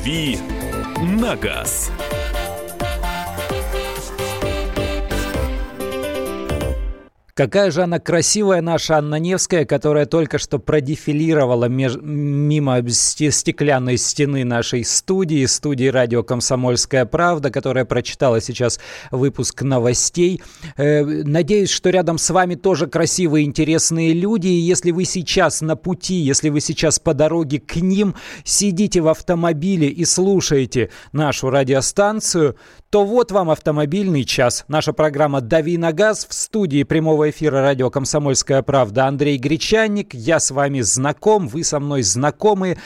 «Дави на газ». Какая же она красивая, наша Анна Невская, которая только что продефилировала меж... мимо стеклянной стены нашей студии, студии радио «Комсомольская правда», которая прочитала сейчас выпуск новостей. Э, надеюсь, что рядом с вами тоже красивые, интересные люди. И если вы сейчас на пути, если вы сейчас по дороге к ним, сидите в автомобиле и слушаете нашу радиостанцию, то вот вам автомобильный час. Наша программа «Дави на газ» в студии прямого эфира радио «Комсомольская правда» Андрей Гречанник. Я с вами знаком, вы со мной знакомы.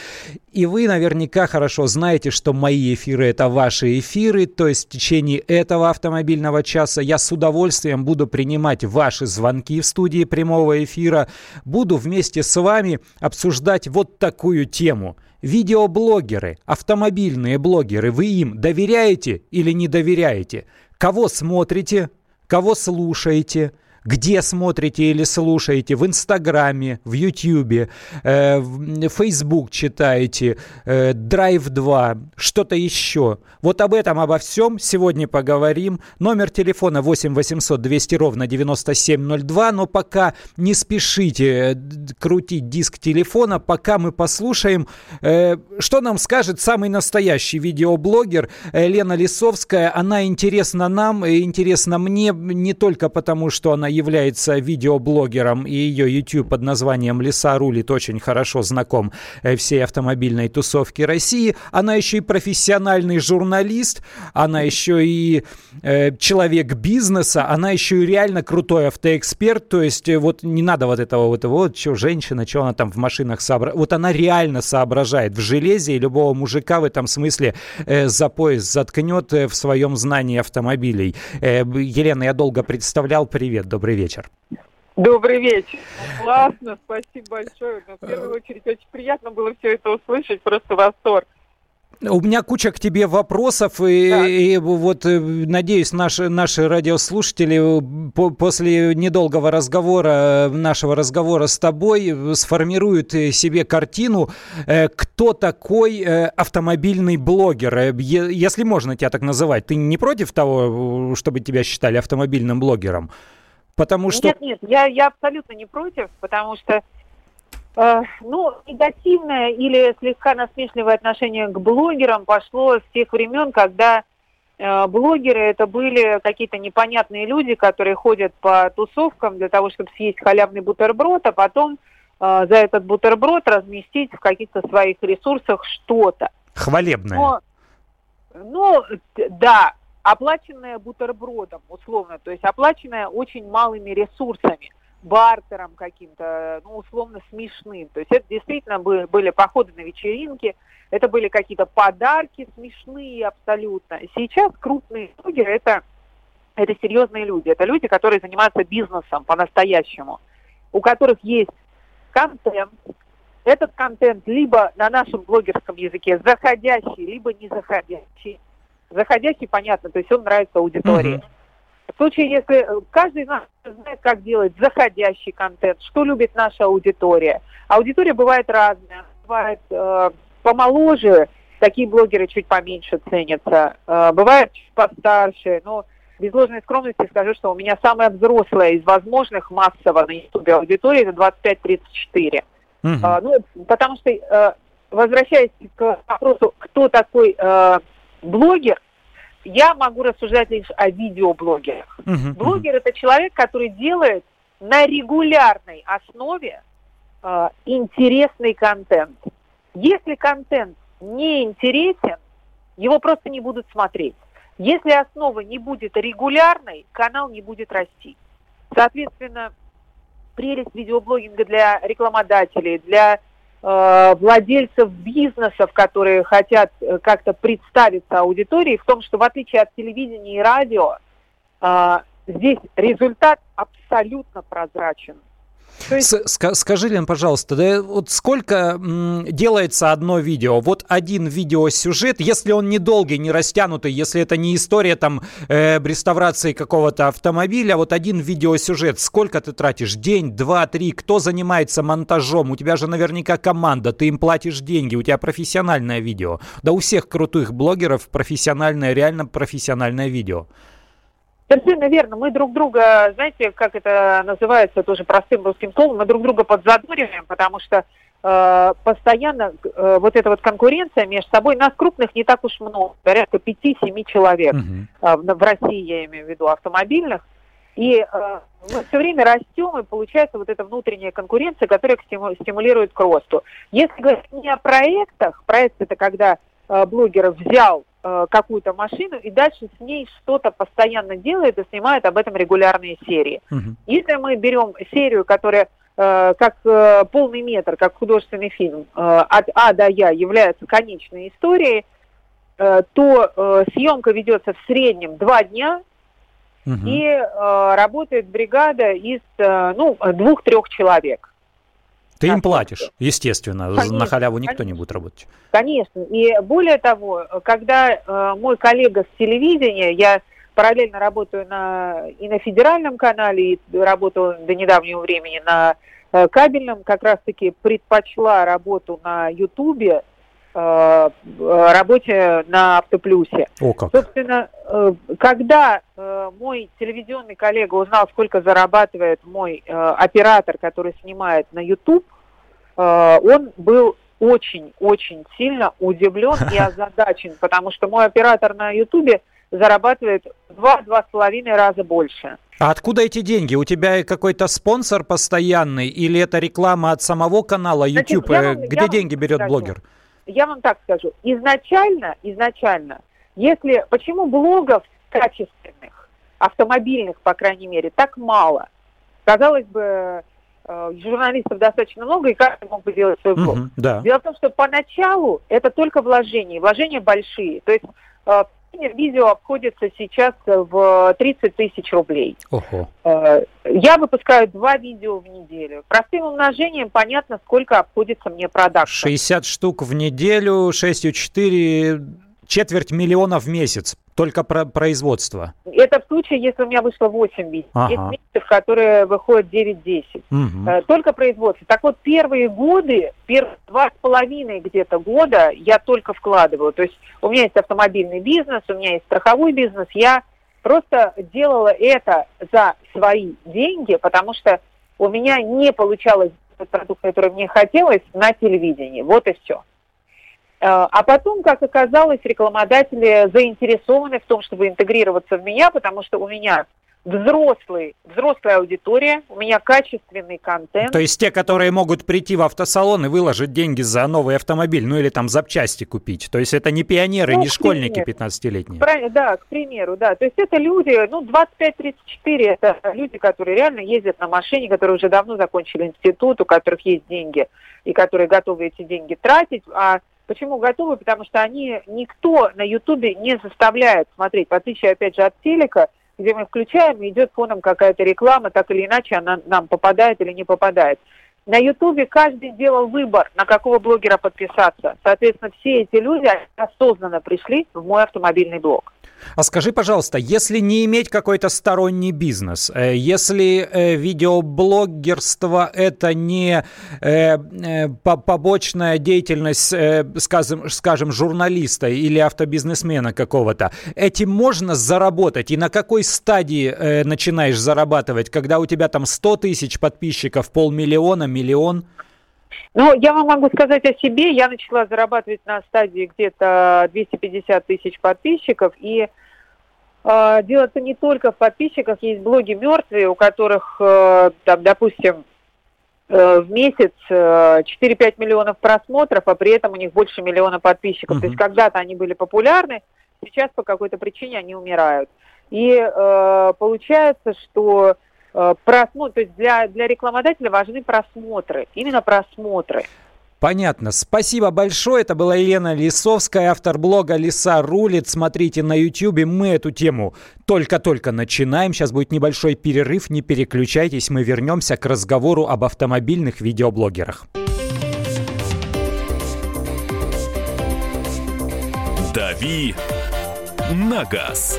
И вы наверняка хорошо знаете, что мои эфиры – это ваши эфиры. То есть в течение этого автомобильного часа я с удовольствием буду принимать ваши звонки в студии прямого эфира. Буду вместе с вами обсуждать вот такую тему – Видеоблогеры, автомобильные блогеры, вы им доверяете или не доверяете? Кого смотрите, кого слушаете – где смотрите или слушаете, в Инстаграме, в Ютьюбе, э, в Facebook читаете, э, Drive 2, что-то еще. Вот об этом, обо всем сегодня поговорим. Номер телефона 8 800 200 ровно 9702, но пока не спешите э, крутить диск телефона, пока мы послушаем, э, что нам скажет самый настоящий видеоблогер э, Лена Лисовская. Она интересна нам, интересна мне не только потому, что она является видеоблогером, и ее YouTube под названием «Лиса рулит» очень хорошо знаком э, всей автомобильной тусовке России. Она еще и профессиональный журналист, она еще и э, человек бизнеса, она еще и реально крутой автоэксперт, то есть э, вот не надо вот этого вот, вот что женщина, что она там в машинах соображает. Вот она реально соображает в железе, и любого мужика в этом смысле э, за пояс заткнет э, в своем знании автомобилей. Э, Елена, я долго представлял. Привет, добрый добрый вечер. Добрый вечер. Классно, спасибо большое. Но в первую очередь очень приятно было все это услышать, просто восторг. У меня куча к тебе вопросов, и, да. и вот э, надеюсь, наши, наши радиослушатели по, после недолгого разговора, нашего разговора с тобой, сформируют себе картину, э, кто такой э, автомобильный блогер, если можно тебя так называть. Ты не против того, чтобы тебя считали автомобильным блогером? Потому что... Нет, нет, я, я абсолютно не против, потому что э, ну, негативное или слегка насмешливое отношение к блогерам пошло с тех времен, когда э, блогеры это были какие-то непонятные люди, которые ходят по тусовкам для того, чтобы съесть халявный бутерброд, а потом э, за этот бутерброд разместить в каких-то своих ресурсах что-то. Хвалебное. Но, ну, да, оплаченная бутербродом, условно, то есть оплаченная очень малыми ресурсами, бартером каким-то, ну, условно, смешным. То есть это действительно были, были походы на вечеринки, это были какие-то подарки смешные абсолютно. Сейчас крупные блогеры это, это серьезные люди, это люди, которые занимаются бизнесом по-настоящему, у которых есть контент, этот контент либо на нашем блогерском языке заходящий, либо не заходящий. Заходящий, понятно, то есть он нравится аудитории. Uh-huh. В случае, если э, каждый из нас знает, как делать заходящий контент, что любит наша аудитория. Аудитория бывает разная, бывает э, помоложе, такие блогеры чуть поменьше ценятся, э, бывает чуть постарше, но без ложной скромности скажу, что у меня самая взрослая из возможных массово на YouTube аудитории это 25-34. Uh-huh. Э, ну, потому что, э, возвращаясь к вопросу, кто такой э, блогер, я могу рассуждать лишь о видеоблогерах. Uh-huh, Блогер это человек, который делает на регулярной основе э, интересный контент. Если контент не интересен, его просто не будут смотреть. Если основа не будет регулярной, канал не будет расти. Соответственно, прелесть видеоблогинга для рекламодателей, для владельцев бизнесов, которые хотят э, как-то представиться аудитории, в том, что в отличие от телевидения и радио, э, здесь результат абсолютно прозрачен. Есть... Скажи, Лен, пожалуйста, да вот сколько делается одно видео? Вот один видеосюжет, если он недолгий, не растянутый, если это не история там э, реставрации какого-то автомобиля, вот один видеосюжет, сколько ты тратишь? День, два, три? Кто занимается монтажом? У тебя же наверняка команда, ты им платишь деньги, у тебя профессиональное видео. Да у всех крутых блогеров профессиональное, реально профессиональное видео. Совершенно верно. Мы друг друга, знаете, как это называется тоже простым русским словом, мы друг друга подзадориваем, потому что э, постоянно э, вот эта вот конкуренция между собой, нас крупных не так уж много, порядка 5-7 человек uh-huh. э, в, России, я имею в виду, автомобильных. И э, мы все время растем, и получается вот эта внутренняя конкуренция, которая стимулирует к росту. Если говорить не о проектах, проект это когда э, блогер взял какую-то машину и дальше с ней что-то постоянно делает и снимает об этом регулярные серии. Uh-huh. Если мы берем серию, которая э, как э, полный метр, как художественный фильм, э, от А до Я является конечной историей, э, то э, съемка ведется в среднем два дня, uh-huh. и э, работает бригада из э, ну, двух-трех человек. Ты им платишь, естественно. Конечно, на халяву никто конечно. не будет работать. Конечно. И более того, когда э, мой коллега с телевидения, я параллельно работаю на, и на федеральном канале, и работала до недавнего времени на э, кабельном, как раз-таки предпочла работу на Ютубе, э, работе на Автоплюсе. О, как. Собственно, э, когда э, мой телевизионный коллега узнал, сколько зарабатывает мой оператор, который снимает на YouTube, он был очень-очень сильно удивлен и озадачен, потому что мой оператор на Ютубе зарабатывает два-два с половиной раза больше. А откуда эти деньги? У тебя какой-то спонсор постоянный или это реклама от самого канала YouTube? Значит, вам, Где деньги берет скажу, блогер? Я вам так скажу. Изначально, изначально, если почему блогов качественных, автомобильных, по крайней мере, так мало? Казалось бы, Э, журналистов достаточно много, и каждый мог бы делать свой блог. Uh-huh, да. Дело в том, что поначалу это только вложения, вложения большие. То есть э, видео обходится сейчас в 30 тысяч рублей. Ого. Э, я выпускаю два видео в неделю. Простым умножением понятно, сколько обходится мне продакшн. 60 штук в неделю, 6,4, четверть миллиона в месяц. Только про производство. Это в случае, если у меня вышло 8 месяцев. Ага. Есть месяцев, которые выходят 9-10. Угу. Только производство. Так вот, первые годы, первые два с половиной где-то года я только вкладываю. То есть у меня есть автомобильный бизнес, у меня есть страховой бизнес. Я просто делала это за свои деньги, потому что у меня не получалось тот продукт, который мне хотелось, на телевидении. Вот и все. Э, а потом, как оказалось, рекламодатели заинтересованы в том, чтобы интегрироваться в меня, потому что у меня взрослый, взрослая аудитория, у меня качественный контент. То есть те, которые могут прийти в автосалон и выложить деньги за новый автомобиль, ну или там запчасти купить. То есть это не пионеры, ну, не школьники 15-летние. Правильно, да, к примеру, да. То есть это люди, ну 25-34, это люди, которые реально ездят на машине, которые уже давно закончили институт, у которых есть деньги и которые готовы эти деньги тратить, а Почему готовы? Потому что они никто на Ютубе не заставляет смотреть, в отличие, опять же, от телека, где мы включаем, идет фоном какая-то реклама, так или иначе она нам попадает или не попадает. На Ютубе каждый сделал выбор, на какого блогера подписаться. Соответственно, все эти люди осознанно пришли в мой автомобильный блог. А скажи, пожалуйста, если не иметь какой-то сторонний бизнес, э, если э, видеоблогерство это не э, побочная деятельность, скажем, скажем, журналиста или автобизнесмена какого-то, этим можно заработать? И на какой стадии начинаешь зарабатывать, когда у тебя там 100 тысяч подписчиков, полмиллиона, миллион? Ну, я вам могу сказать о себе. Я начала зарабатывать на стадии где-то 250 тысяч подписчиков. И э, дело-то не только в подписчиках. Есть блоги мертвые, у которых, э, там, допустим, э, в месяц э, 4-5 миллионов просмотров, а при этом у них больше миллиона подписчиков. Uh-huh. То есть когда-то они были популярны, сейчас по какой-то причине они умирают. И э, получается, что Э, просмотр, то есть для, для рекламодателя важны просмотры, именно просмотры. Понятно. Спасибо большое. Это была Елена Лисовская, автор блога «Лиса рулит». Смотрите на YouTube. Мы эту тему только-только начинаем. Сейчас будет небольшой перерыв. Не переключайтесь. Мы вернемся к разговору об автомобильных видеоблогерах. «Дави на газ».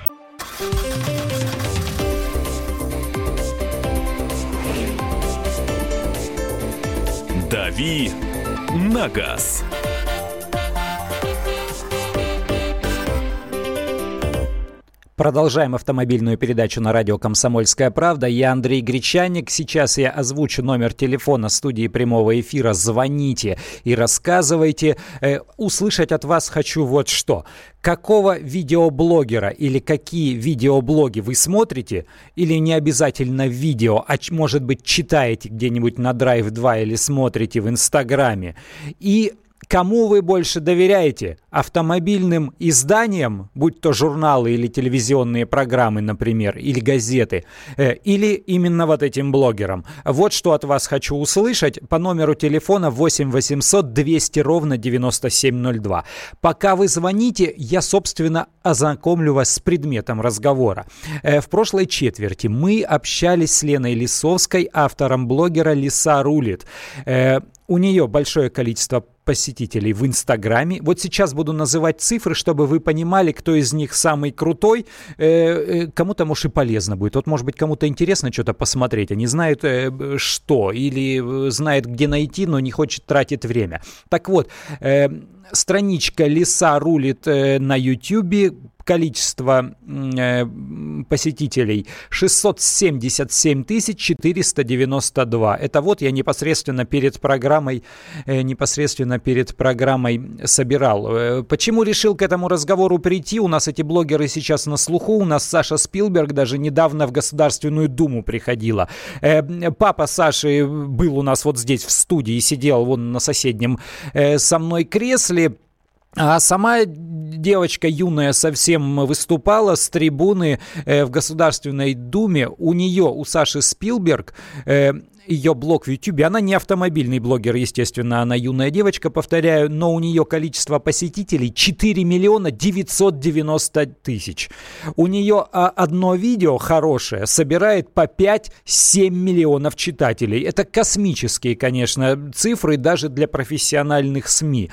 «Дави на газ». Продолжаем автомобильную передачу на радио «Комсомольская правда». Я Андрей Гречаник. Сейчас я озвучу номер телефона студии прямого эфира. Звоните и рассказывайте. Э, услышать от вас хочу вот что. Какого видеоблогера или какие видеоблоги вы смотрите? Или не обязательно видео, а может быть читаете где-нибудь на Drive 2 или смотрите в Инстаграме? И Кому вы больше доверяете? Автомобильным изданиям, будь то журналы или телевизионные программы, например, или газеты, э, или именно вот этим блогерам? Вот что от вас хочу услышать по номеру телефона 8 800 200 ровно 9702. Пока вы звоните, я, собственно, ознакомлю вас с предметом разговора. Э, в прошлой четверти мы общались с Леной Лисовской, автором блогера «Лиса рулит». Э, у нее большое количество посетителей в Инстаграме. Вот сейчас буду называть цифры, чтобы вы понимали, кто из них самый крутой. Э, э, кому-то, может, и полезно будет. Вот, может быть, кому-то интересно что-то посмотреть, а не знает, э, что, или знает, где найти, но не хочет тратить время. Так вот, страничка «Лиса рулит» на YouTube количество э, посетителей 677 492. Это вот я непосредственно перед программой, э, непосредственно перед программой собирал. Э, почему решил к этому разговору прийти? У нас эти блогеры сейчас на слуху. У нас Саша Спилберг даже недавно в Государственную Думу приходила. Э, папа Саши был у нас вот здесь в студии, сидел вон на соседнем э, со мной кресле. А сама девочка юная совсем выступала с трибуны э, в Государственной Думе. У нее, у Саши Спилберг, э, ее блог в YouTube. Она не автомобильный блогер, естественно, она юная девочка, повторяю, но у нее количество посетителей 4 миллиона 990 тысяч. У нее а, одно видео хорошее собирает по 5-7 миллионов читателей. Это космические, конечно, цифры даже для профессиональных СМИ.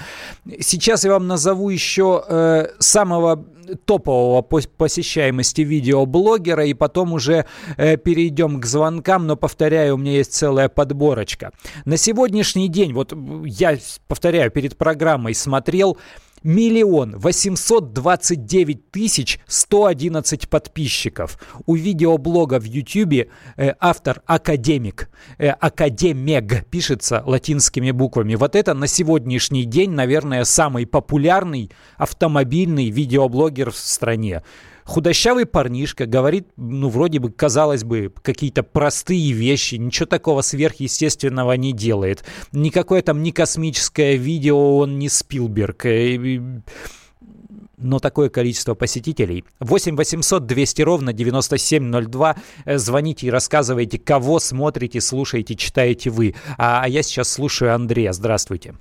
Сейчас я вам назову еще э, самого топового по посещаемости видеоблогера, и потом уже э, перейдем к звонкам, но, повторяю, у меня есть целая подборочка. На сегодняшний день, вот я, повторяю, перед программой смотрел миллион восемьсот двадцать девять тысяч сто одиннадцать подписчиков. У видеоблога в Ютьюбе э, автор академик, э, академег пишется латинскими буквами. Вот это на сегодняшний день, наверное, самый популярный автомобильный видеоблогер в стране худощавый парнишка говорит, ну, вроде бы, казалось бы, какие-то простые вещи, ничего такого сверхъестественного не делает. Никакое там не космическое видео, он не Спилберг. Э, но такое количество посетителей. 8 800 200 ровно 9702. Э, звоните и рассказывайте, кого смотрите, слушаете, читаете вы. А, а я сейчас слушаю Андрея. Здравствуйте.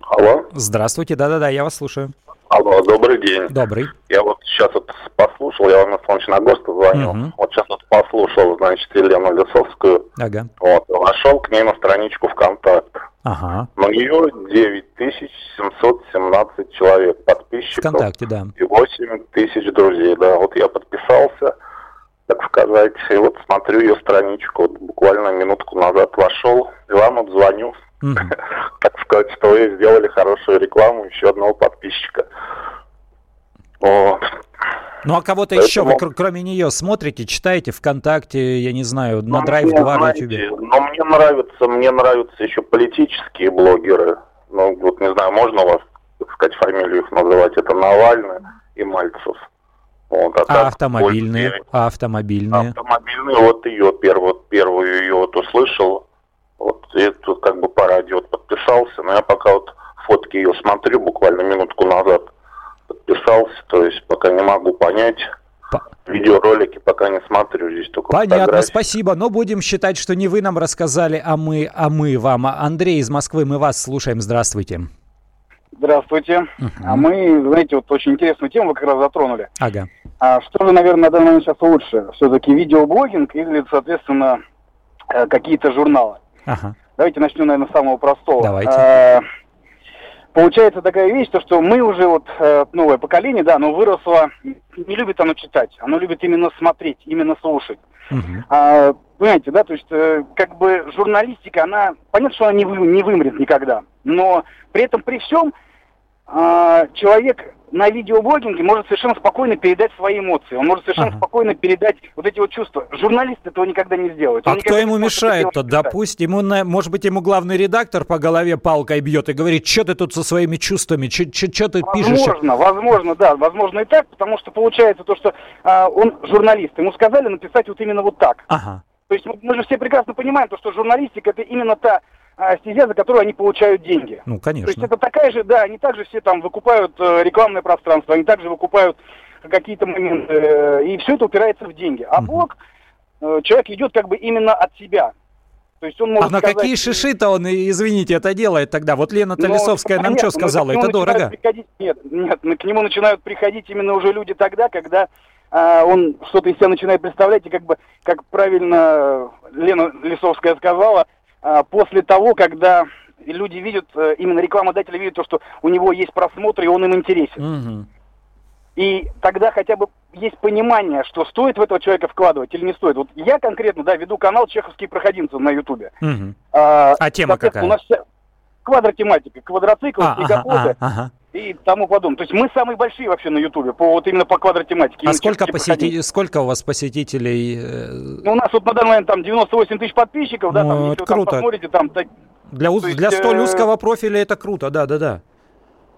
Алло. Здравствуйте, да-да-да, я вас слушаю. Алло, добрый день. Добрый. Я вот сейчас вот послушал, я вам на Солнечногорск звонил. Угу. Вот сейчас вот послушал, значит, Елену Лисовскую. Ага. Вот, вошел к ней на страничку ВКонтакте. Ага. На нее 9717 человек подписчиков. ВКонтакте, да. И 8 тысяч друзей, да. Вот я подписался, так сказать, и вот смотрю ее страничку. Вот буквально минутку назад вошел, и вам вот звоню так сказать, что вы сделали хорошую рекламу еще одного подписчика. Вот. Ну а кого-то Поэтому... еще вы кроме нее смотрите, читаете ВКонтакте, я не знаю, на ну, Драйв 2 в Ютубе? Но мне нравятся, мне нравятся еще политические блогеры. Ну вот не знаю, можно у вас, так сказать, фамилию их называть, это Навальный и Мальцев. Вот, а, а автомобильные? Больше... А автомобильные? Автомобильные, вот ее первую, первую ее вот услышал, вот и тут как бы по радио вот подписался, но я пока вот фотки ее смотрю буквально минутку назад подписался, то есть пока не могу понять. По... Видеоролики пока не смотрю, здесь только Понятно, фотографии. спасибо. Но будем считать, что не вы нам рассказали, а мы, а мы вам. Андрей из Москвы, мы вас слушаем. Здравствуйте. Здравствуйте. Uh-huh. А мы, знаете, вот очень интересную тему вы как раз затронули. Ага. А что же, наверное, на данный момент сейчас лучше? Все-таки видеоблогинг или, соответственно, э, какие-то журналы? Ага. Давайте начнем, наверное, с самого простого. Давайте. А, получается такая вещь, то, что мы уже вот э, новое поколение, да, оно выросло, не любит оно читать, оно любит именно смотреть, именно слушать. А, понимаете, да, то есть э, как бы журналистика, она, понятно, что она не, вы, не вымрет никогда, но при этом при всем э, человек на видеоблогинге может совершенно спокойно передать свои эмоции. Он может совершенно ага. спокойно передать вот эти вот чувства. Журналист этого никогда не сделает. Он а кто ему мешает-то? Допустим, ему, может быть, ему главный редактор по голове палкой бьет и говорит, что ты тут со своими чувствами, что ты пишешь? Возможно, возможно, да, возможно и так, потому что получается то, что а, он журналист. Ему сказали написать вот именно вот так. Ага. То есть мы же все прекрасно понимаем, то, что журналистика это именно та а, стезя, за которую они получают деньги. Ну, конечно. То есть это такая же, да, они также все там выкупают э, рекламное пространство, они также выкупают какие-то моменты, э, и все это упирается в деньги. А блог, э, человек идет как бы именно от себя. То есть он может а на сказать... какие шиши-то он, извините, это делает тогда? Вот Лена Толесовская нам что сказала? Это дорого. Приходить... Нет, нет, к нему начинают приходить именно уже люди тогда, когда а, он что-то из себя начинает представлять, и как бы, как правильно Лена Лисовская сказала, а, после того, когда люди видят, э, именно рекламодатели видят то, что у него есть просмотр, и он им интересен. Угу. И тогда хотя бы есть понимание, что стоит в этого человека вкладывать или не стоит. Вот я конкретно, да, веду канал «Чеховские проходимцы» на Ютубе. Угу. А, а тема какая? У нас вся квадротематика, квадроциклы, а, снегоходы. Ага, ага и тому подобное. То есть мы самые большие вообще на Ютубе, по, вот именно по квадротематике. А сколько, посети... сколько у вас посетителей? Э, ну, у нас вот на данный момент там 98 тысяч подписчиков, да, ну, там, если круто. вы там посмотрите, там... Для, уз... есть, для столь э... узкого профиля это круто, да, да, да.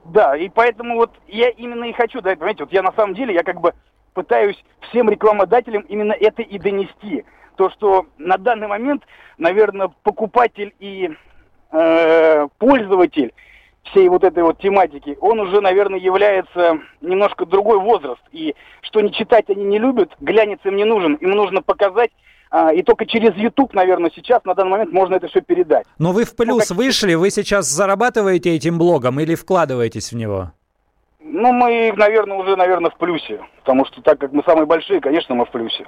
Да, и поэтому вот я именно и хочу, да, понимаете, вот я на самом деле, я как бы пытаюсь всем рекламодателям именно это и донести. То, что на данный момент, наверное, покупатель и э, пользователь всей вот этой вот тематики, он уже, наверное, является немножко другой возраст. И что не читать они не любят, глянец им не нужен. Им нужно показать а, и только через YouTube, наверное, сейчас, на данный момент, можно это все передать. Но вы в плюс ну, как... вышли, вы сейчас зарабатываете этим блогом или вкладываетесь в него? Ну, мы, наверное, уже, наверное, в плюсе. Потому что так как мы самые большие, конечно, мы в плюсе.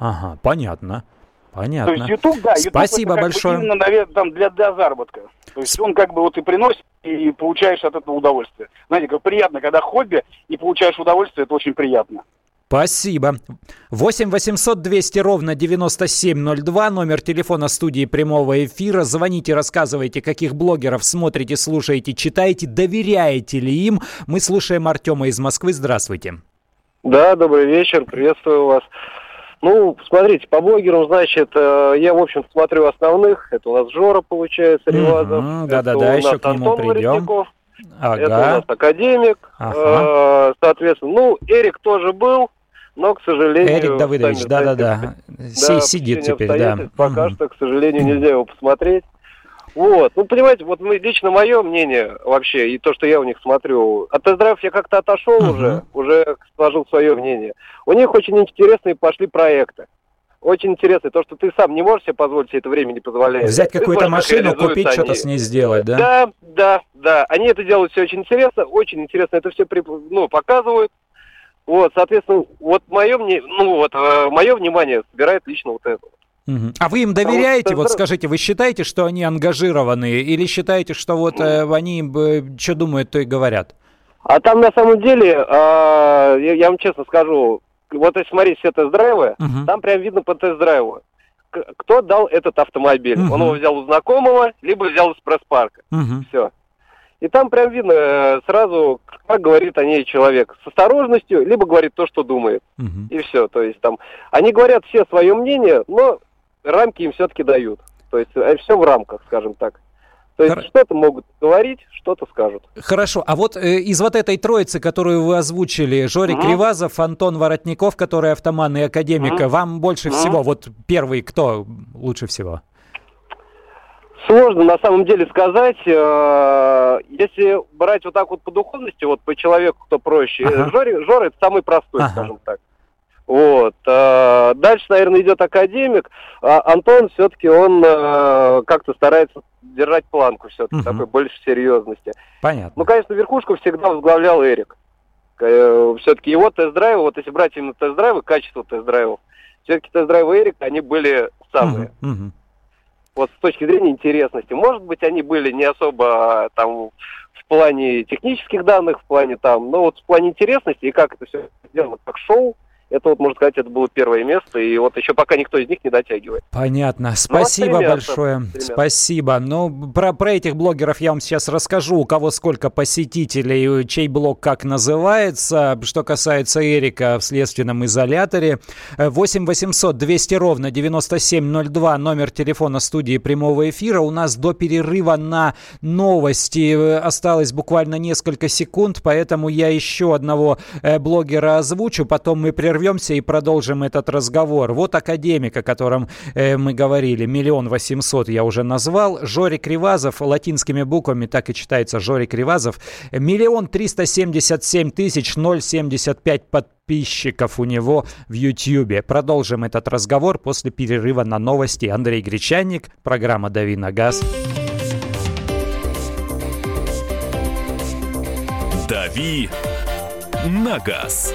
Ага, понятно. Понятно. То есть YouTube, да, YouTube Спасибо это большое. именно, наверное, там для, для заработка. То есть он как бы вот и приносит, и получаешь от этого удовольствие. Знаете, как приятно, когда хобби, и получаешь удовольствие, это очень приятно. Спасибо. 8 800 200 ровно 9702, номер телефона студии прямого эфира. Звоните, рассказывайте, каких блогеров смотрите, слушаете, читаете, доверяете ли им. Мы слушаем Артема из Москвы. Здравствуйте. Да, добрый вечер, приветствую вас. Ну, смотрите, по блогерам, значит, э, я, в общем, смотрю основных. Это у нас Жора, получается, Ревазов. Mm-hmm, да-да-да, еще к нему Антон придем. Ага. Это у нас академик. Ага. Э, соответственно, ну, Эрик тоже был, но, к сожалению... Эрик Давыдович, да-да-да. Да, сидит теперь, да. Пока что, к сожалению, нельзя его посмотреть. Вот, ну понимаете, вот мы, лично мое мнение вообще, и то, что я у них смотрю, от тест я как-то отошел uh-huh. уже, уже сложил свое мнение. У них очень интересные пошли проекты. Очень интересно, то, что ты сам не можешь себе позволить, себе это время не позволяет. Взять какую-то машину, купить, что-то с ней сделать, да? Да, да, да. Они это делают все очень интересно, очень интересно это все ну, показывают. Вот, соответственно, вот мое, ну, вот, э, мое внимание собирает лично вот это. Угу. А вы им доверяете? Потому вот скажите, вы считаете, что они ангажированные, или считаете, что вот э, они э, что думают, то и говорят? А там на самом деле, э, я, я вам честно скажу, вот если смотреть все тест-драйвы, угу. там прям видно по тест-драйву, кто дал этот автомобиль. Угу. Он его взял у знакомого, либо взял из пресс-парка. Угу. Все. И там прям видно э, сразу, как говорит о ней человек. С осторожностью, либо говорит то, что думает. Угу. И все. То есть там, они говорят все свое мнение, но рамки им все-таки дают. То есть э, все в рамках, скажем так. То есть Хор... что-то могут говорить, что-то скажут. Хорошо. А вот э, из вот этой троицы, которую вы озвучили, Жорик угу. Кривазов, Антон Воротников, который автоман и академика, угу. вам больше угу. всего, вот первый кто лучше всего? Сложно на самом деле сказать. Э, если брать вот так вот по духовности, вот по человеку, кто проще, ага. Жори, Жора это самый простой, ага. скажем так. Вот. Э, дальше, наверное, идет академик. А Антон все-таки он э, как-то старается держать планку все-таки, угу. такой больше серьезности. Понятно. Ну, конечно, верхушку всегда возглавлял Эрик. Все-таки его тест-драйвы, вот если брать именно тест-драйвы, качество тест-драйвов, все-таки тест-драйвы Эрика, они были самые. Угу. Угу вот с точки зрения интересности. Может быть, они были не особо там в плане технических данных, в плане там, но вот в плане интересности и как это все сделано как шоу, это вот, можно сказать, это было первое место, и вот еще пока никто из них не дотягивает. Понятно. Ну, Спасибо ну, большое. Стремятся. Спасибо. Ну, про, про этих блогеров я вам сейчас расскажу, у кого сколько посетителей, чей блог как называется. Что касается Эрика в следственном изоляторе, 8 800 200 ровно 9702, номер телефона студии прямого эфира. У нас до перерыва на новости осталось буквально несколько секунд, поэтому я еще одного э, блогера озвучу, потом мы прервем прервемся и продолжим этот разговор. Вот академик, о котором э, мы говорили, миллион восемьсот я уже назвал. Жорик Кривазов, латинскими буквами так и читается Жорик Кривазов. Миллион триста семьдесят семь тысяч ноль семьдесят пять подписчиков у него в Ютьюбе. Продолжим этот разговор после перерыва на новости. Андрей Гречанник, программа «Дави на газ». «Дави на газ».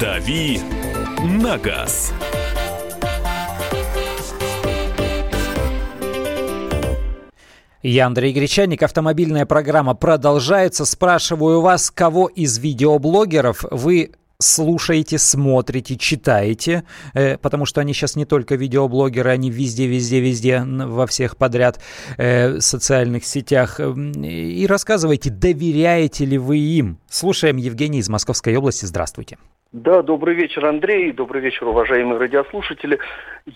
«Дави на газ». Я Андрей Гречаник. Автомобильная программа продолжается. Спрашиваю вас, кого из видеоблогеров вы слушаете, смотрите, читаете, э, потому что они сейчас не только видеоблогеры, они везде, везде, везде, во всех подряд э, социальных сетях. И рассказывайте, доверяете ли вы им. Слушаем Евгений из Московской области. Здравствуйте. Да, добрый вечер, Андрей, добрый вечер, уважаемые радиослушатели.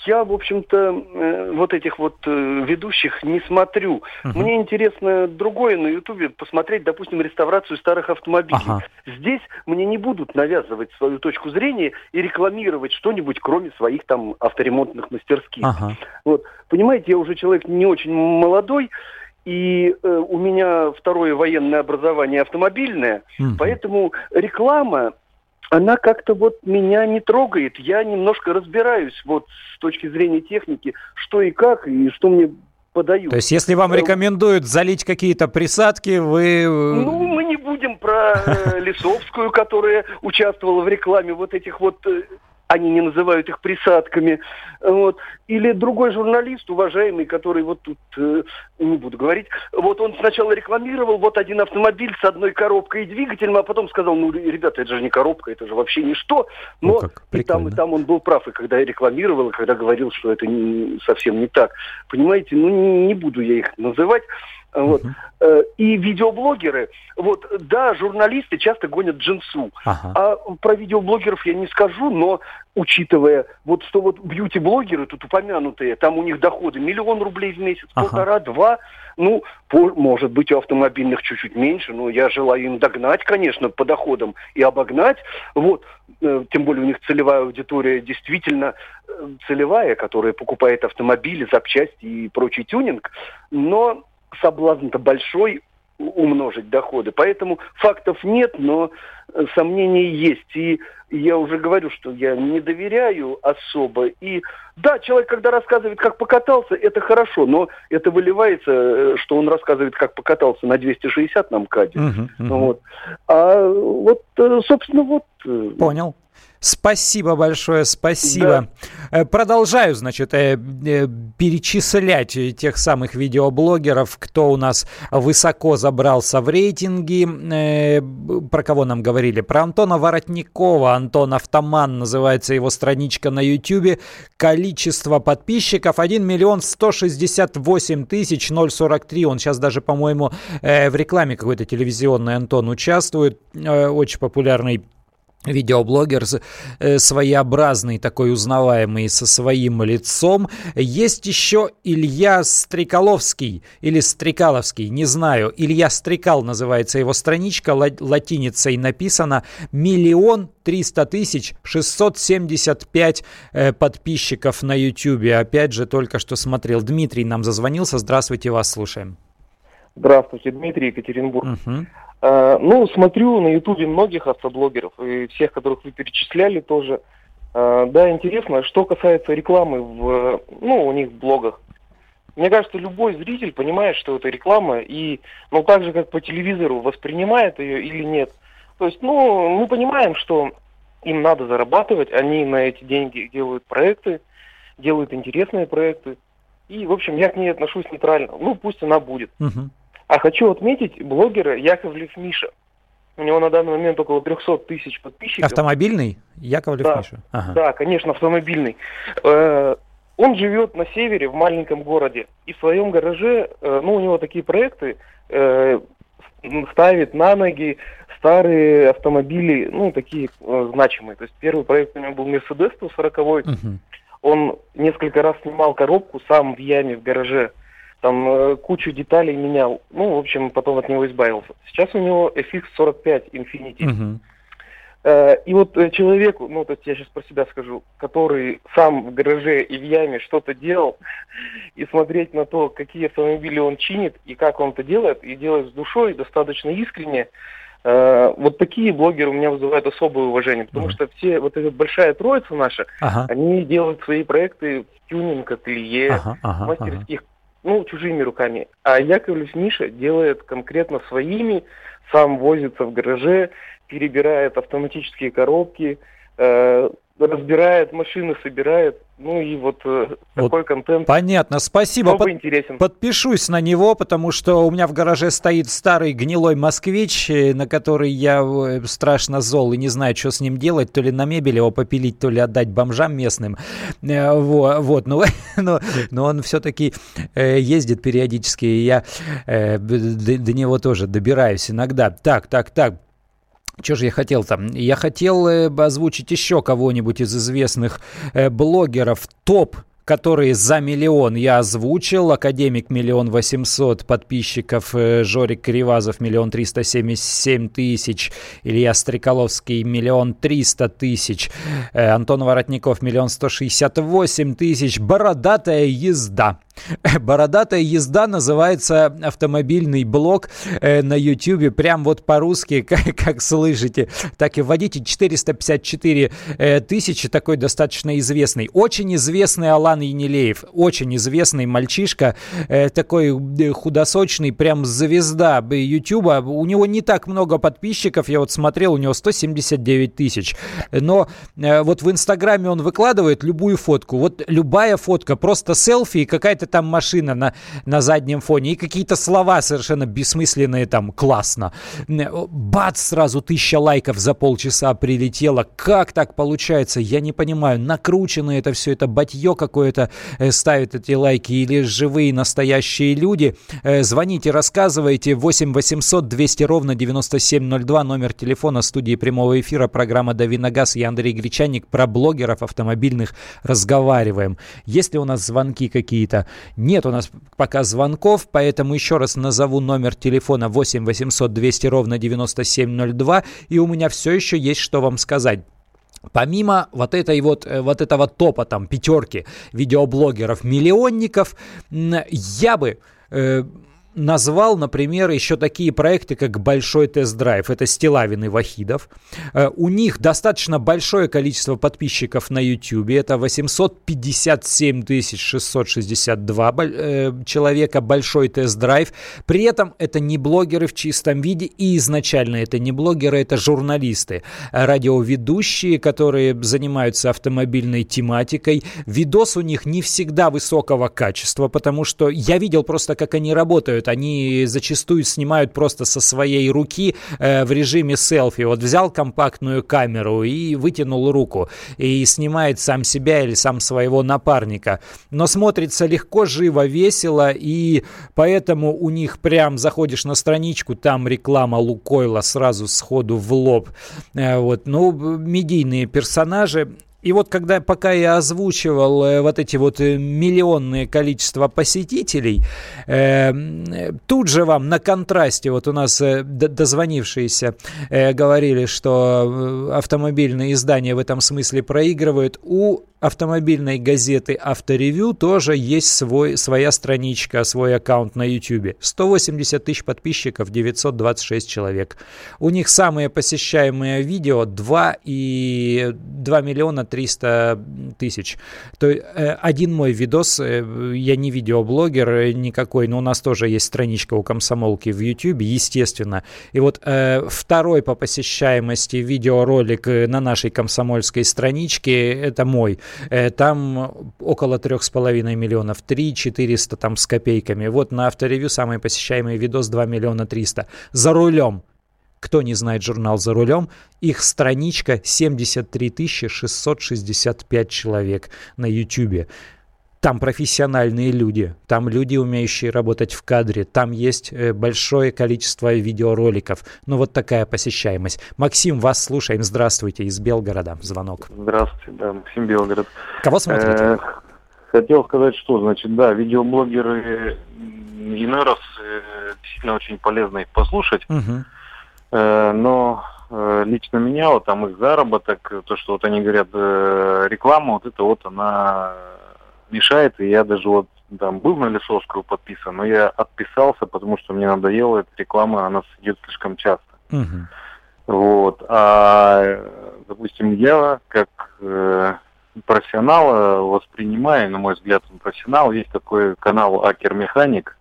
Я, в общем-то, э, вот этих вот э, ведущих не смотрю. Uh-huh. Мне интересно другое на Ютубе посмотреть, допустим, реставрацию старых автомобилей. Uh-huh. Здесь мне не будут навязывать свою точку зрения и рекламировать что-нибудь, кроме своих там авторемонтных мастерских. Uh-huh. Вот, понимаете, я уже человек не очень молодой, и э, у меня второе военное образование автомобильное, mm поэтому реклама она как-то вот меня не трогает. Я немножко разбираюсь вот с точки зрения техники, что и как, и что мне подают. То есть, если вам э, рекомендуют залить какие-то присадки, вы... Э, ну, мы не будем про э, Лисовскую, которая участвовала в рекламе вот этих вот они не называют их присадками. Вот. Или другой журналист, уважаемый, который вот тут, э, не буду говорить, вот он сначала рекламировал вот один автомобиль с одной коробкой и двигателем, а потом сказал, ну, ребята, это же не коробка, это же вообще ничто. Но ну, и там, и там он был прав, и когда рекламировал, и когда говорил, что это не, совсем не так. Понимаете, ну, не, не буду я их называть. Вот. Uh-huh. И видеоблогеры, вот, да, журналисты часто гонят джинсу. Uh-huh. А про видеоблогеров я не скажу, но учитывая, вот что вот бьюти-блогеры тут упомянутые, там у них доходы миллион рублей в месяц, uh-huh. полтора-два, ну, по, может быть, у автомобильных чуть-чуть меньше, но я желаю им догнать, конечно, по доходам и обогнать. Вот, э, тем более у них целевая аудитория действительно э, целевая, которая покупает автомобили, запчасти и прочий тюнинг. Но соблазн-то большой умножить доходы. Поэтому фактов нет, но э, сомнения есть. И я уже говорю, что я не доверяю особо. И да, человек, когда рассказывает, как покатался, это хорошо, но это выливается, э, что он рассказывает, как покатался на 260 на МКАДе. Угу, угу. Вот. А вот, э, собственно, вот... Понял. Спасибо большое, спасибо. Да. Э, продолжаю, значит, э, э, перечислять тех самых видеоблогеров, кто у нас высоко забрался в рейтинги. Про кого нам говорили? Про Антона Воротникова. Антон Автоман называется его страничка на YouTube. Количество подписчиков 1 миллион 168 тысяч 043. Он сейчас даже, по-моему, в рекламе какой-то телевизионной Антон участвует. Очень популярный видеоблогер э, своеобразный, такой узнаваемый, со своим лицом. Есть еще Илья Стрекаловский или Стрекаловский, не знаю. Илья Стрекал называется его страничка, латиницей написано. Миллион триста тысяч шестьсот семьдесят пять э, подписчиков на YouTube. Опять же, только что смотрел. Дмитрий нам зазвонился. Здравствуйте, вас слушаем. Здравствуйте, Дмитрий, Екатеринбург. Угу. Uh, ну, смотрю на Ютубе многих автоблогеров и всех, которых вы перечисляли тоже. Uh, да, интересно, что касается рекламы в, ну, у них в блогах. Мне кажется, любой зритель понимает, что это реклама, и, ну, так же, как по телевизору, воспринимает ее или нет. То есть, ну, мы понимаем, что им надо зарабатывать, они на эти деньги делают проекты, делают интересные проекты. И, в общем, я к ней отношусь нейтрально. Ну, пусть она будет. Uh-huh. А хочу отметить блогера Яковлев Миша. У него на данный момент около 300 тысяч подписчиков. Автомобильный? Яковлев да, Миша? Ага. Да, конечно, автомобильный. Э, он живет на севере, в маленьком городе. И в своем гараже, э, ну, у него такие проекты, э, ставит на ноги старые автомобили, ну, такие значимые. То есть первый проект у него был Mercedes 140 угу. Он несколько раз снимал коробку сам в яме в гараже там э, кучу деталей менял. Ну, в общем, потом от него избавился. Сейчас у него FX45 Infinity. Угу. И вот э, человеку, ну, то есть я сейчас про себя скажу, который сам в гараже и в яме что-то делал, и смотреть на то, какие автомобили он чинит, и как он это делает, и делает с душой, достаточно искренне, вот такие блогеры у меня вызывают особое уважение, потому uh-huh. что все, вот эта большая троица наша, uh-huh. они делают свои проекты в тюнинг, ателье, uh-huh, uh-huh, мастерских ну, чужими руками. А Яковлев Миша делает конкретно своими, сам возится в гараже, перебирает автоматические коробки, разбирает машины, собирает. Ну и вот, э, вот такой контент. Понятно, спасибо. Под, интересен. Подпишусь на него, потому что у меня в гараже стоит старый гнилой москвич, э, на который я э, страшно зол и не знаю, что с ним делать. То ли на мебель его попилить, то ли отдать бомжам местным. Вот, вот. Но, но, но он все-таки ездит периодически, и я до, до него тоже добираюсь иногда. Так, так, так. Что же я хотел там? Я хотел э, озвучить еще кого-нибудь из известных э, блогеров. Топ которые за миллион я озвучил. Академик миллион восемьсот подписчиков, э, Жорик Кривазов миллион триста семьдесят семь тысяч, Илья Стреколовский миллион триста тысяч, Антон Воротников миллион сто шестьдесят восемь тысяч, Бородатая езда. Бородатая езда называется автомобильный блог э, на YouTube. Прям вот по-русски, как, как слышите, так и вводите. 454 э, тысячи, такой достаточно известный. Очень известный Алан Енилеев. Очень известный мальчишка, э, такой худосочный, прям звезда YouTube. У него не так много подписчиков. Я вот смотрел, у него 179 тысяч. Но вот в Инстаграме он выкладывает любую фотку. Вот любая фотка, просто селфи и какая-то там машина на, на заднем фоне, и какие-то слова совершенно бессмысленные там, классно. Бац, сразу тысяча лайков за полчаса прилетело. Как так получается? Я не понимаю. Накручено это все, это батье какое-то э, ставит эти лайки или живые настоящие люди. Э, звоните, рассказывайте. 8 800 200 ровно 9702, номер телефона студии прямого эфира, программа «Дави на газ». Я Андрей Гречанник, про блогеров автомобильных разговариваем. Есть ли у нас звонки какие-то? Нет у нас пока звонков, поэтому еще раз назову номер телефона 8 800 200 ровно 9702, и у меня все еще есть что вам сказать. Помимо вот этой вот, э, вот этого топа, там, пятерки видеоблогеров-миллионников, я бы э, назвал, например, еще такие проекты, как «Большой тест-драйв». Это Стилавин и Вахидов. Э, у них достаточно большое количество подписчиков на YouTube. Это 857 662 э, человека. «Большой тест-драйв». При этом это не блогеры в чистом виде. И изначально это не блогеры, это журналисты. Радиоведущие, которые занимаются автомобильной тематикой. Видос у них не всегда высокого качества, потому что я видел просто, как они работают они зачастую снимают просто со своей руки э, в режиме селфи. Вот взял компактную камеру и вытянул руку и снимает сам себя или сам своего напарника. Но смотрится легко, живо, весело и поэтому у них прям заходишь на страничку, там реклама Лукойла сразу сходу в лоб. Э, вот, ну, медийные персонажи. И вот когда, пока я озвучивал э, вот эти вот э, миллионные количества посетителей, э, тут же вам на контрасте, вот у нас э, дозвонившиеся э, говорили, что автомобильные издания в этом смысле проигрывают. У автомобильной газеты «Авторевью» тоже есть свой, своя страничка, свой аккаунт на YouTube. 180 тысяч подписчиков, 926 человек. У них самые посещаемые видео 2 и 2 миллиона 300 тысяч. То э, один мой видос, э, я не видеоблогер э, никакой, но у нас тоже есть страничка у комсомолки в YouTube, естественно. И вот второй по посещаемости видеоролик на нашей комсомольской страничке, это мой. Э, там около трех с половиной миллионов, 3 400 там с копейками. Вот на авторевью самый посещаемый видос 2 миллиона 300. За рулем кто не знает журнал «За рулем», их страничка 73 665 человек на YouTube. Там профессиональные люди, там люди, умеющие работать в кадре, там есть э, большое количество видеороликов. Ну вот такая посещаемость. Максим, вас слушаем. Здравствуйте, из Белгорода. Звонок. Здравствуйте, да, Максим Белгород. Кого смотрите? Э, хотел сказать, что, значит, да, видеоблогеры иной раз э, действительно очень полезно их послушать. Угу. Но лично меня, вот там их заработок, то, что вот они говорят, реклама, вот это вот она мешает, и я даже вот там был на Лисовскую подписан, но я отписался, потому что мне надоело эта реклама, она идет слишком часто. Угу. Вот. А, допустим, я как э, профессионала воспринимаю, на мой взгляд, он профессионал, есть такой канал Акер Механик.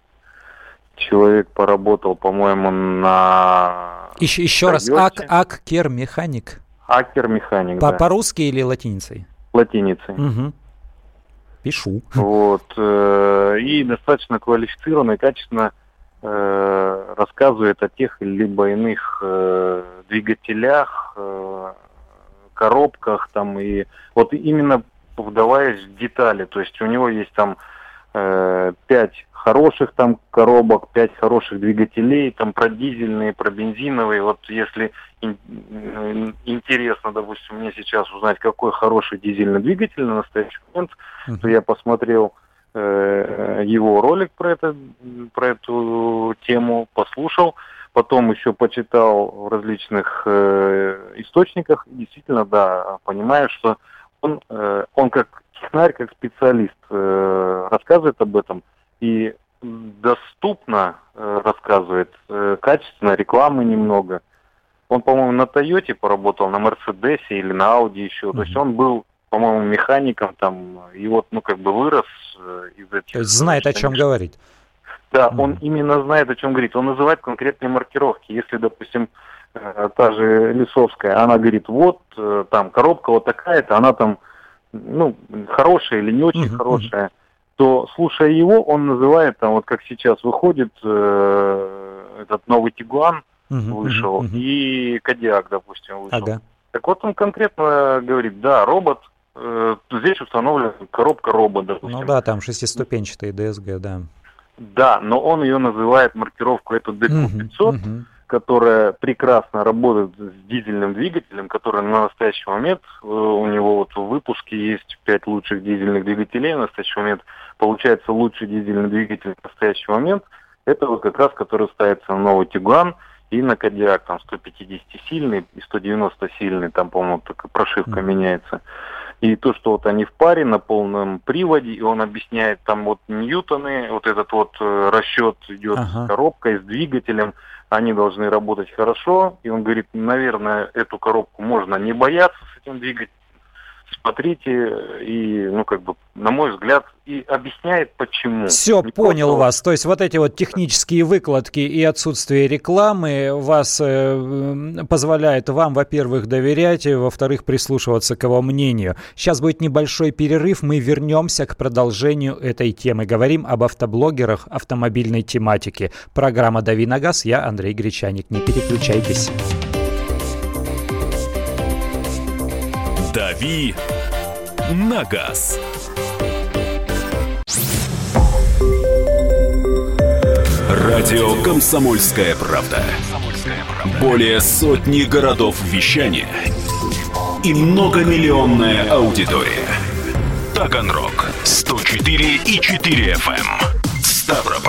Человек поработал, по-моему, на... Еще, еще раз, Ак, Акер Механик. Акер Механик, По, да. По-русски или латиницей? Латиницей. Угу. Пишу. Вот. Э, и достаточно квалифицированно и качественно э, рассказывает о тех либо иных э, двигателях, коробках там и вот именно вдаваясь в детали. То есть у него есть там пять хороших там коробок, 5 хороших двигателей, там про дизельные, про бензиновые. Вот если интересно, допустим, мне сейчас узнать, какой хороший дизельный двигатель на настоящий момент, то я посмотрел э, его ролик про, это, про эту тему, послушал, потом еще почитал в различных э, источниках, и действительно, да, понимаю, что он, э, он как технарь, как специалист э, рассказывает об этом, и доступно э, рассказывает, э, качественно, рекламы немного. Он, по-моему, на Тойоте поработал, на Мерседесе или на Ауди еще. Mm-hmm. То есть он был, по-моему, механиком там, и вот, ну, как бы вырос э, из этих... То есть знает, о чем говорит. Да, mm-hmm. он именно знает, о чем говорит. Он называет конкретные маркировки. Если, допустим, э, та же Лисовская, она говорит, вот, э, там, коробка вот такая-то, она там, ну, хорошая или не очень mm-hmm. хорошая то слушая его, он называет там вот как сейчас выходит э, этот новый Тигуан угу, вышел угу, и Кадиак, допустим, вышел. Ага. Так вот он конкретно говорит, да, робот, э, здесь установлена коробка робот, допустим. Ну да, там шестиступенчатый DSG, да. Да, но он ее называет маркировку эту DQ500, угу, угу которая прекрасно работает с дизельным двигателем, который на настоящий момент, э, у него вот в выпуске есть пять лучших дизельных двигателей, на настоящий момент получается лучший дизельный двигатель в настоящий момент, это вот как раз, который ставится на новый Тигуан, и на Кадиак там 150 сильный и 190 сильный, там, по-моему, только прошивка mm-hmm. меняется. И то, что вот они в паре на полном приводе, и он объясняет там вот ньютоны, вот этот вот э, расчет идет ага. с коробкой, с двигателем, они должны работать хорошо. И он говорит, наверное, эту коробку можно не бояться с этим двигателем, смотрите, и, ну, как бы, на мой взгляд, и объясняет, почему. Все, Не понял просто... вас. То есть вот эти вот технические выкладки и отсутствие рекламы вас э, позволяет вам, во-первых, доверять, и, во-вторых, прислушиваться к его мнению. Сейчас будет небольшой перерыв, мы вернемся к продолжению этой темы. Говорим об автоблогерах автомобильной тематики. Программа «Дави на газ», я Андрей Гречаник. Не переключайтесь. «Дави на газ». Радио «Комсомольская правда». Более сотни городов вещания и многомиллионная аудитория. Таганрог 104 и 4 FM. Ставрополь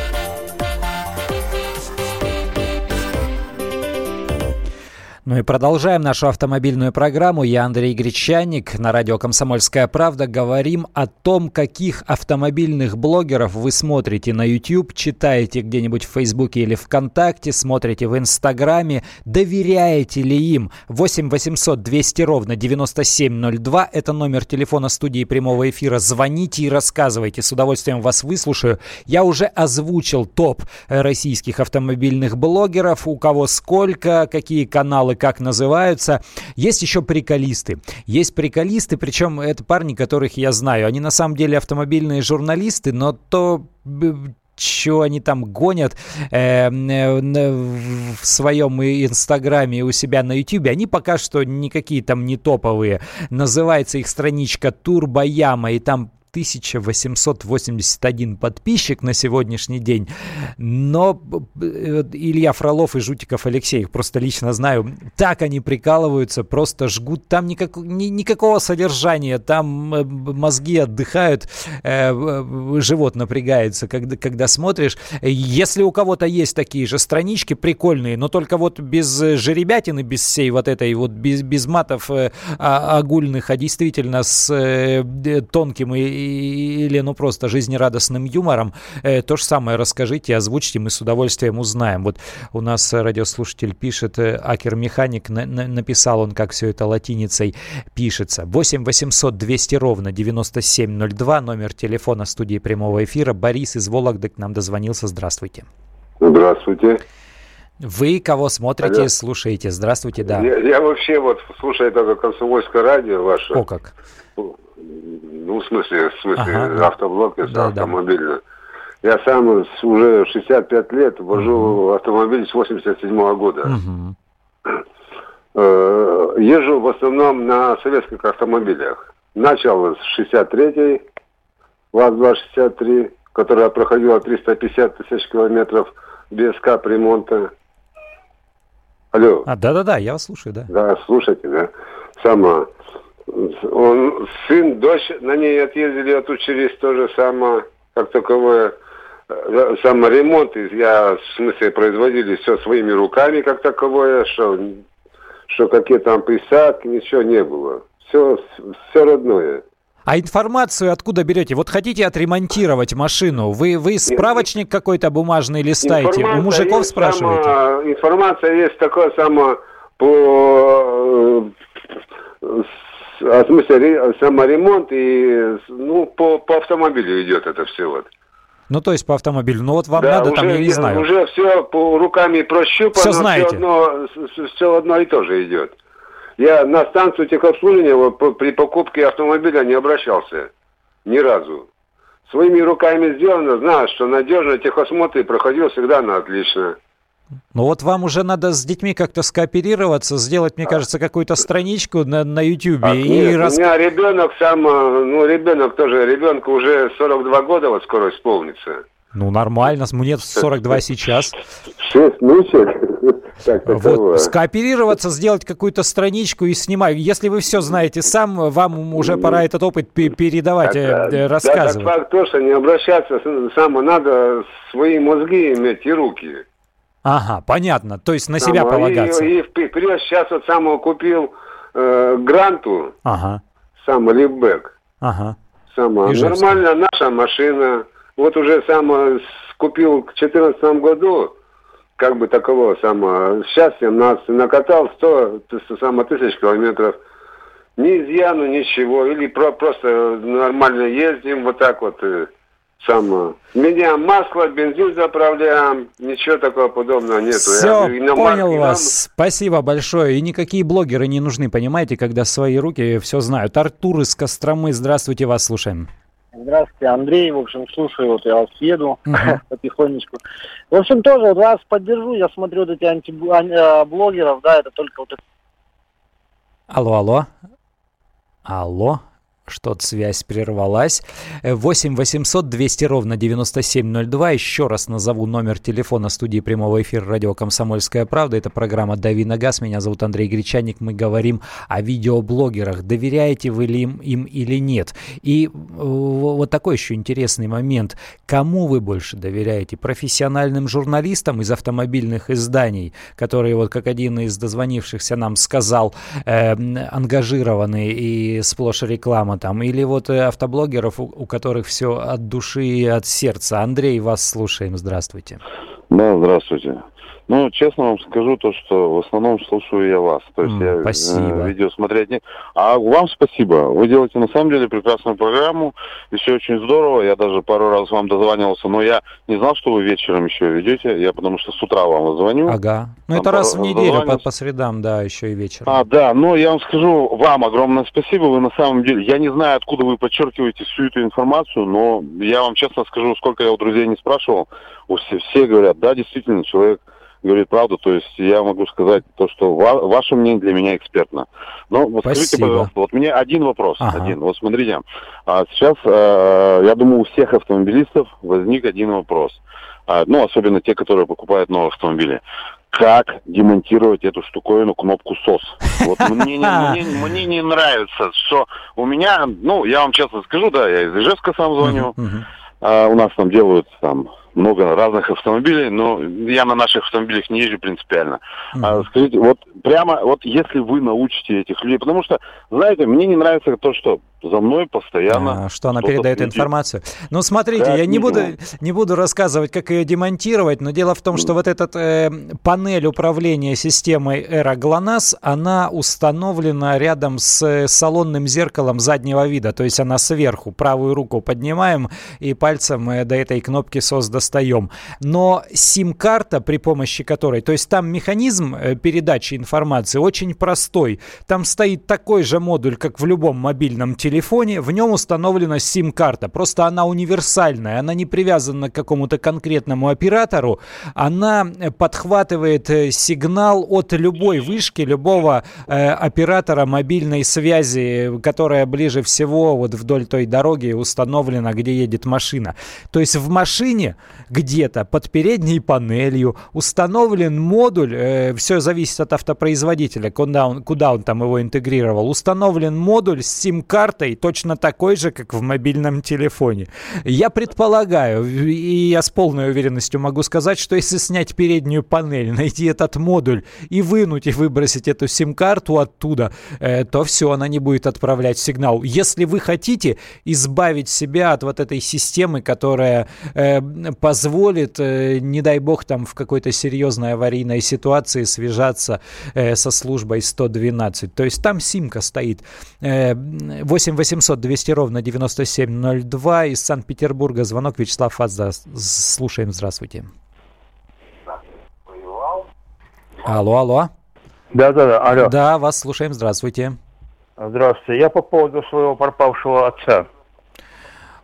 Ну и продолжаем нашу автомобильную программу. Я Андрей Гречаник. На радио «Комсомольская правда» говорим о том, каких автомобильных блогеров вы смотрите на YouTube, читаете где-нибудь в Фейсбуке или ВКонтакте, смотрите в Инстаграме, доверяете ли им. 8 800 200 ровно 9702 – это номер телефона студии прямого эфира. Звоните и рассказывайте. С удовольствием вас выслушаю. Я уже озвучил топ российских автомобильных блогеров. У кого сколько, какие каналы как называются. Есть еще приколисты. Есть приколисты, причем это парни, которых я знаю. Они на самом деле автомобильные журналисты, но то что они там гонят э, в своем инстаграме у себя на ютубе, они пока что никакие там не топовые. Называется их страничка Турбояма, и там 1881 подписчик на сегодняшний день. Но э, Илья Фролов и Жутиков Алексей, их просто лично знаю, так они прикалываются, просто жгут. Там никак, ни, никакого содержания, там э, мозги отдыхают, э, живот напрягается, когда, когда смотришь. Если у кого-то есть такие же странички прикольные, но только вот без жеребятины, без всей вот этой вот, без, без матов а, огульных, а действительно с тонким и или ну просто жизнерадостным юмором, э, то же самое расскажите, озвучьте, мы с удовольствием узнаем. Вот у нас радиослушатель пишет, э, Акер Механик на, на, написал он, как все это латиницей пишется. 8 800 200 ровно 9702, номер телефона студии прямого эфира. Борис из Вологды к нам дозвонился. Здравствуйте. Здравствуйте. Вы кого смотрите, Алло. слушаете? Здравствуйте, да. Я, я вообще вот слушаю только комсомольское радио ваше. О как. Ну, в смысле, в смысле, ага, автоблок, да, автомобильный. Да. Я сам уже 65 лет вожу угу. автомобиль с 87 -го года. Угу. Езжу в основном на советских автомобилях. Начал с 63-й, ВАЗ-263, которая проходила 350 тысяч километров без капремонта. Алло. А, да-да-да, я вас слушаю, да. Да, слушайте, да. Сама он, сын, дочь на ней отъездили, а тут через то же самое, как таковое, э, саморемонт, я, в смысле, производили все своими руками, как таковое, что, что какие там присадки, ничего не было. Все, все родное. А информацию откуда берете? Вот хотите отремонтировать машину, вы, вы справочник какой-то бумажный листаете, у мужиков спрашиваете? Само, информация есть такое само по э, а, в смысле, саморемонт и, ну, по, по автомобилю идет это все вот. Ну, то есть по автомобилю. Ну, вот вам да, надо уже, там, я не знаю. Уже все по руками прощупано. Все знаете. Все одно, все одно и то же идет. Я на станцию техобслуживания вот, при покупке автомобиля не обращался. Ни разу. Своими руками сделано, знаю, что надежно техосмотр проходил всегда на отлично. Ну вот вам уже надо с детьми как-то скооперироваться, сделать, мне кажется, какую-то страничку на, на YouTube. А, и нет, рас... У меня ребенок сам, э, ну ребенок тоже, ребенку уже 42 года вот скоро исполнится. Ну нормально, мне 42 сейчас. 6 месяцев. Вот, скооперироваться, сделать какую-то страничку и снимать. Если вы все знаете сам, вам уже пора этот опыт передавать, так, э, рассказывать. Да, так факт то, что не обращаться, само надо свои мозги иметь и руки. Ага, понятно. То есть на само, себя полагаться. И, и вперед сейчас вот самого купил э, гранту, ага. сам лифбэк. Ага. Сама. Нормально наша машина. Вот уже сам купил в 2014 году как бы такого самого счастья нас накатал 100, 100 само тысяч километров. Ни изъяну, ничего. Или про, просто нормально ездим, вот так вот. Э, само. Меняем масло, бензин заправляем, ничего такого подобного нету. Все, Я, понял вас. Спасибо большое. И никакие блогеры не нужны, понимаете, когда свои руки все знают. Артур из Костромы, здравствуйте, вас слушаем. Здравствуйте, Андрей. В общем, слушаю, вот я вас еду uh-huh. потихонечку. В общем, тоже вот вас поддержу. Я смотрю вот эти антиблогеров, а, да, это только вот... Алло, алло. Алло что-то связь прервалась. 8 800 200 ровно 9702. Еще раз назову номер телефона студии прямого эфира радио «Комсомольская правда». Это программа «Дави на газ». Меня зовут Андрей Гречаник. Мы говорим о видеоблогерах. Доверяете вы ли им, им или нет? И э, вот такой еще интересный момент. Кому вы больше доверяете? Профессиональным журналистам из автомобильных изданий, которые, вот как один из дозвонившихся нам сказал, э, ангажированы и сплошь реклама там, или вот э, автоблогеров, у, у которых все от души и от сердца. Андрей, вас слушаем, здравствуйте. Да, здравствуйте. Ну, честно вам скажу то, что в основном слушаю я вас. То есть mm, я спасибо. Э, видео смотреть не... А вам спасибо. Вы делаете на самом деле прекрасную программу. И все очень здорово. Я даже пару раз вам дозванивался, но я не знал, что вы вечером еще ведете. Я потому что с утра вам звоню. Ага. Ну, это раз в неделю по, по средам, да, еще и вечером. А, да. Но я вам скажу, вам огромное спасибо. Вы на самом деле... Я не знаю, откуда вы подчеркиваете всю эту информацию, но я вам честно скажу, сколько я у друзей не спрашивал, все, все говорят, да, действительно, человек говорит правду. То есть я могу сказать то, что ва- ваше мнение для меня экспертно. Но вот Спасибо. скажите, пожалуйста, вот мне один вопрос. Ага. Один. Вот смотрите, а сейчас, э, я думаю, у всех автомобилистов возник один вопрос. А, ну, особенно те, которые покупают новые автомобили как демонтировать эту штуковину, кнопку СОС. Вот мне не, мне, мне не нравится, что у меня, ну, я вам честно скажу, да, я из Ижевска сам звоню, а, у нас там делают там много разных автомобилей, но я на наших автомобилях не езжу принципиально. Mm-hmm. А, скажите, вот прямо, вот если вы научите этих людей, потому что, знаете, мне не нравится то, что за мной постоянно... А, что она передает следит. информацию. Ну, смотрите, да, я не буду, не буду рассказывать, как ее демонтировать, но дело в том, что вот эта э, панель управления системой Era GLONASS, она установлена рядом с салонным зеркалом заднего вида, то есть она сверху, правую руку поднимаем и пальцем э, до этой кнопки SOS достаем. Но сим-карта, при помощи которой, то есть там механизм э, передачи информации очень простой. Там стоит такой же модуль, как в любом мобильном телефоне, в нем установлена сим-карта. Просто она универсальная, она не привязана к какому-то конкретному оператору. Она э, подхватывает э, сигнал от любой вышки, любого э, оператора мобильной связи, которая ближе всего вот вдоль той дороги установлена, где едет машина. То есть в машине где-то под передней панелью установлен модуль, э, все зависит от автопроизводителя, куда он, куда он там его интегрировал, установлен модуль с сим-картой точно такой же, как в мобильном телефоне. Я предполагаю, и я с полной уверенностью могу сказать, что если снять переднюю панель, найти этот модуль и вынуть и выбросить эту сим-карту оттуда, э, то все, она не будет отправлять сигнал. Если вы хотите избавить себя от вот этой системы, которая э, позволит, э, не дай бог, там в какой-то серьезной аварийной ситуации свяжаться э, со службой 112. То есть там симка стоит. Э, 8 800 200 ровно 9702 из Санкт-Петербурга. Звонок Вячеслав Фадза. Слушаем. Здравствуйте. Алло, алло. Да, да, да, алло. Да, вас слушаем. Здравствуйте. Здравствуйте. Я по поводу своего пропавшего отца.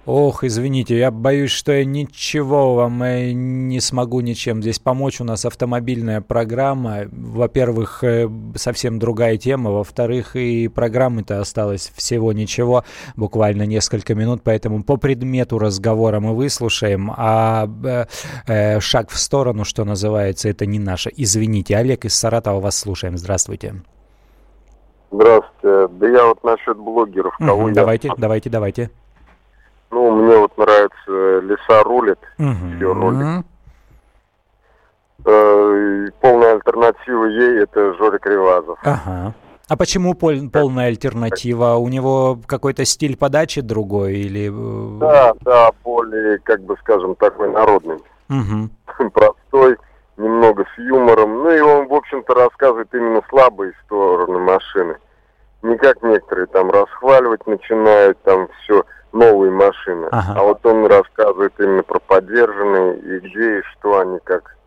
Ох, извините, я боюсь, что я ничего вам э, не смогу ничем здесь помочь. У нас автомобильная программа. Во-первых, э, совсем другая тема. Во-вторых, и программы-то осталось всего ничего, буквально несколько минут. Поэтому по предмету разговора мы выслушаем. А э, шаг в сторону, что называется, это не наше. Извините. Олег из Саратова вас слушаем. Здравствуйте. Здравствуйте. Да я вот насчет блогеров. Кого угу, я... Давайте, давайте, давайте. Ну, мне вот нравится «Леса рулит», угу. все рулит. Э, полная альтернатива ей это Жорик Ревазов. Ага. А почему пол, полная альтернатива? У него какой-то стиль подачи другой или... Э, да, да, более, как бы скажем, такой народный. Угу. Простой, немного с юмором. Ну и он, в общем-то, рассказывает именно слабые стороны машины. Не как некоторые там расхваливать начинают, там все новые машины. Ага. А вот он рассказывает именно про поддержанные и где и что они как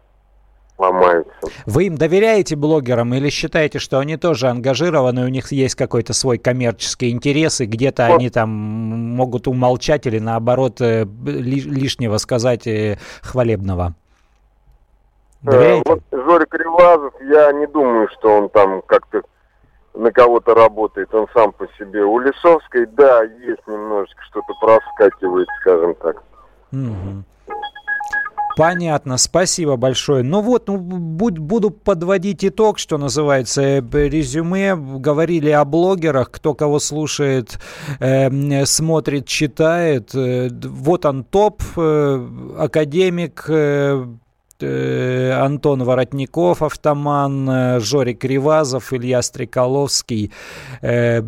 ломаются. Вы им доверяете блогерам или считаете, что они тоже ангажированы, у них есть какой-то свой коммерческий интерес, и где-то вот. они там могут умолчать или наоборот э, лишнего сказать э, хвалебного? Э, доверяете? Вот Жорик Ревазов, я не думаю, что он там как-то на кого-то работает, он сам по себе. У Лисовской, да, есть немножечко что-то проскакивает, скажем так. Угу. Понятно, спасибо большое. Ну вот, ну, будь, буду подводить итог, что называется, э, резюме. Говорили о блогерах, кто кого слушает, э, смотрит, читает. Э, вот он топ, э, академик, э, Э, Антон Воротников, Автоман, э, Жорик Кривазов, Илья Стреколовский. Э,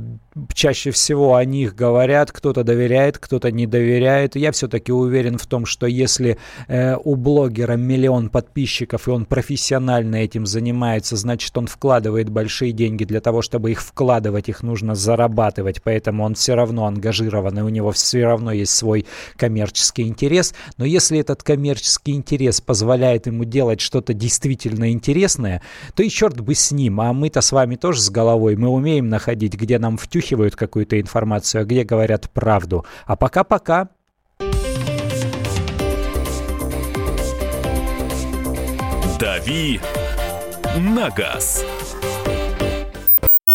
чаще всего о них говорят, кто-то доверяет, кто-то не доверяет. Я все-таки уверен в том, что если э, у блогера миллион подписчиков, и он профессионально этим занимается, значит, он вкладывает большие деньги. Для того, чтобы их вкладывать, их нужно зарабатывать, поэтому он все равно ангажирован, и у него все равно есть свой коммерческий интерес. Но если этот коммерческий интерес позволяет ему делать что-то действительно интересное, то и черт бы с ним. А мы-то с вами тоже с головой, мы умеем находить, где нам втюхивать втюхивают какую-то информацию, а где говорят правду. А пока-пока. «Дави на газ».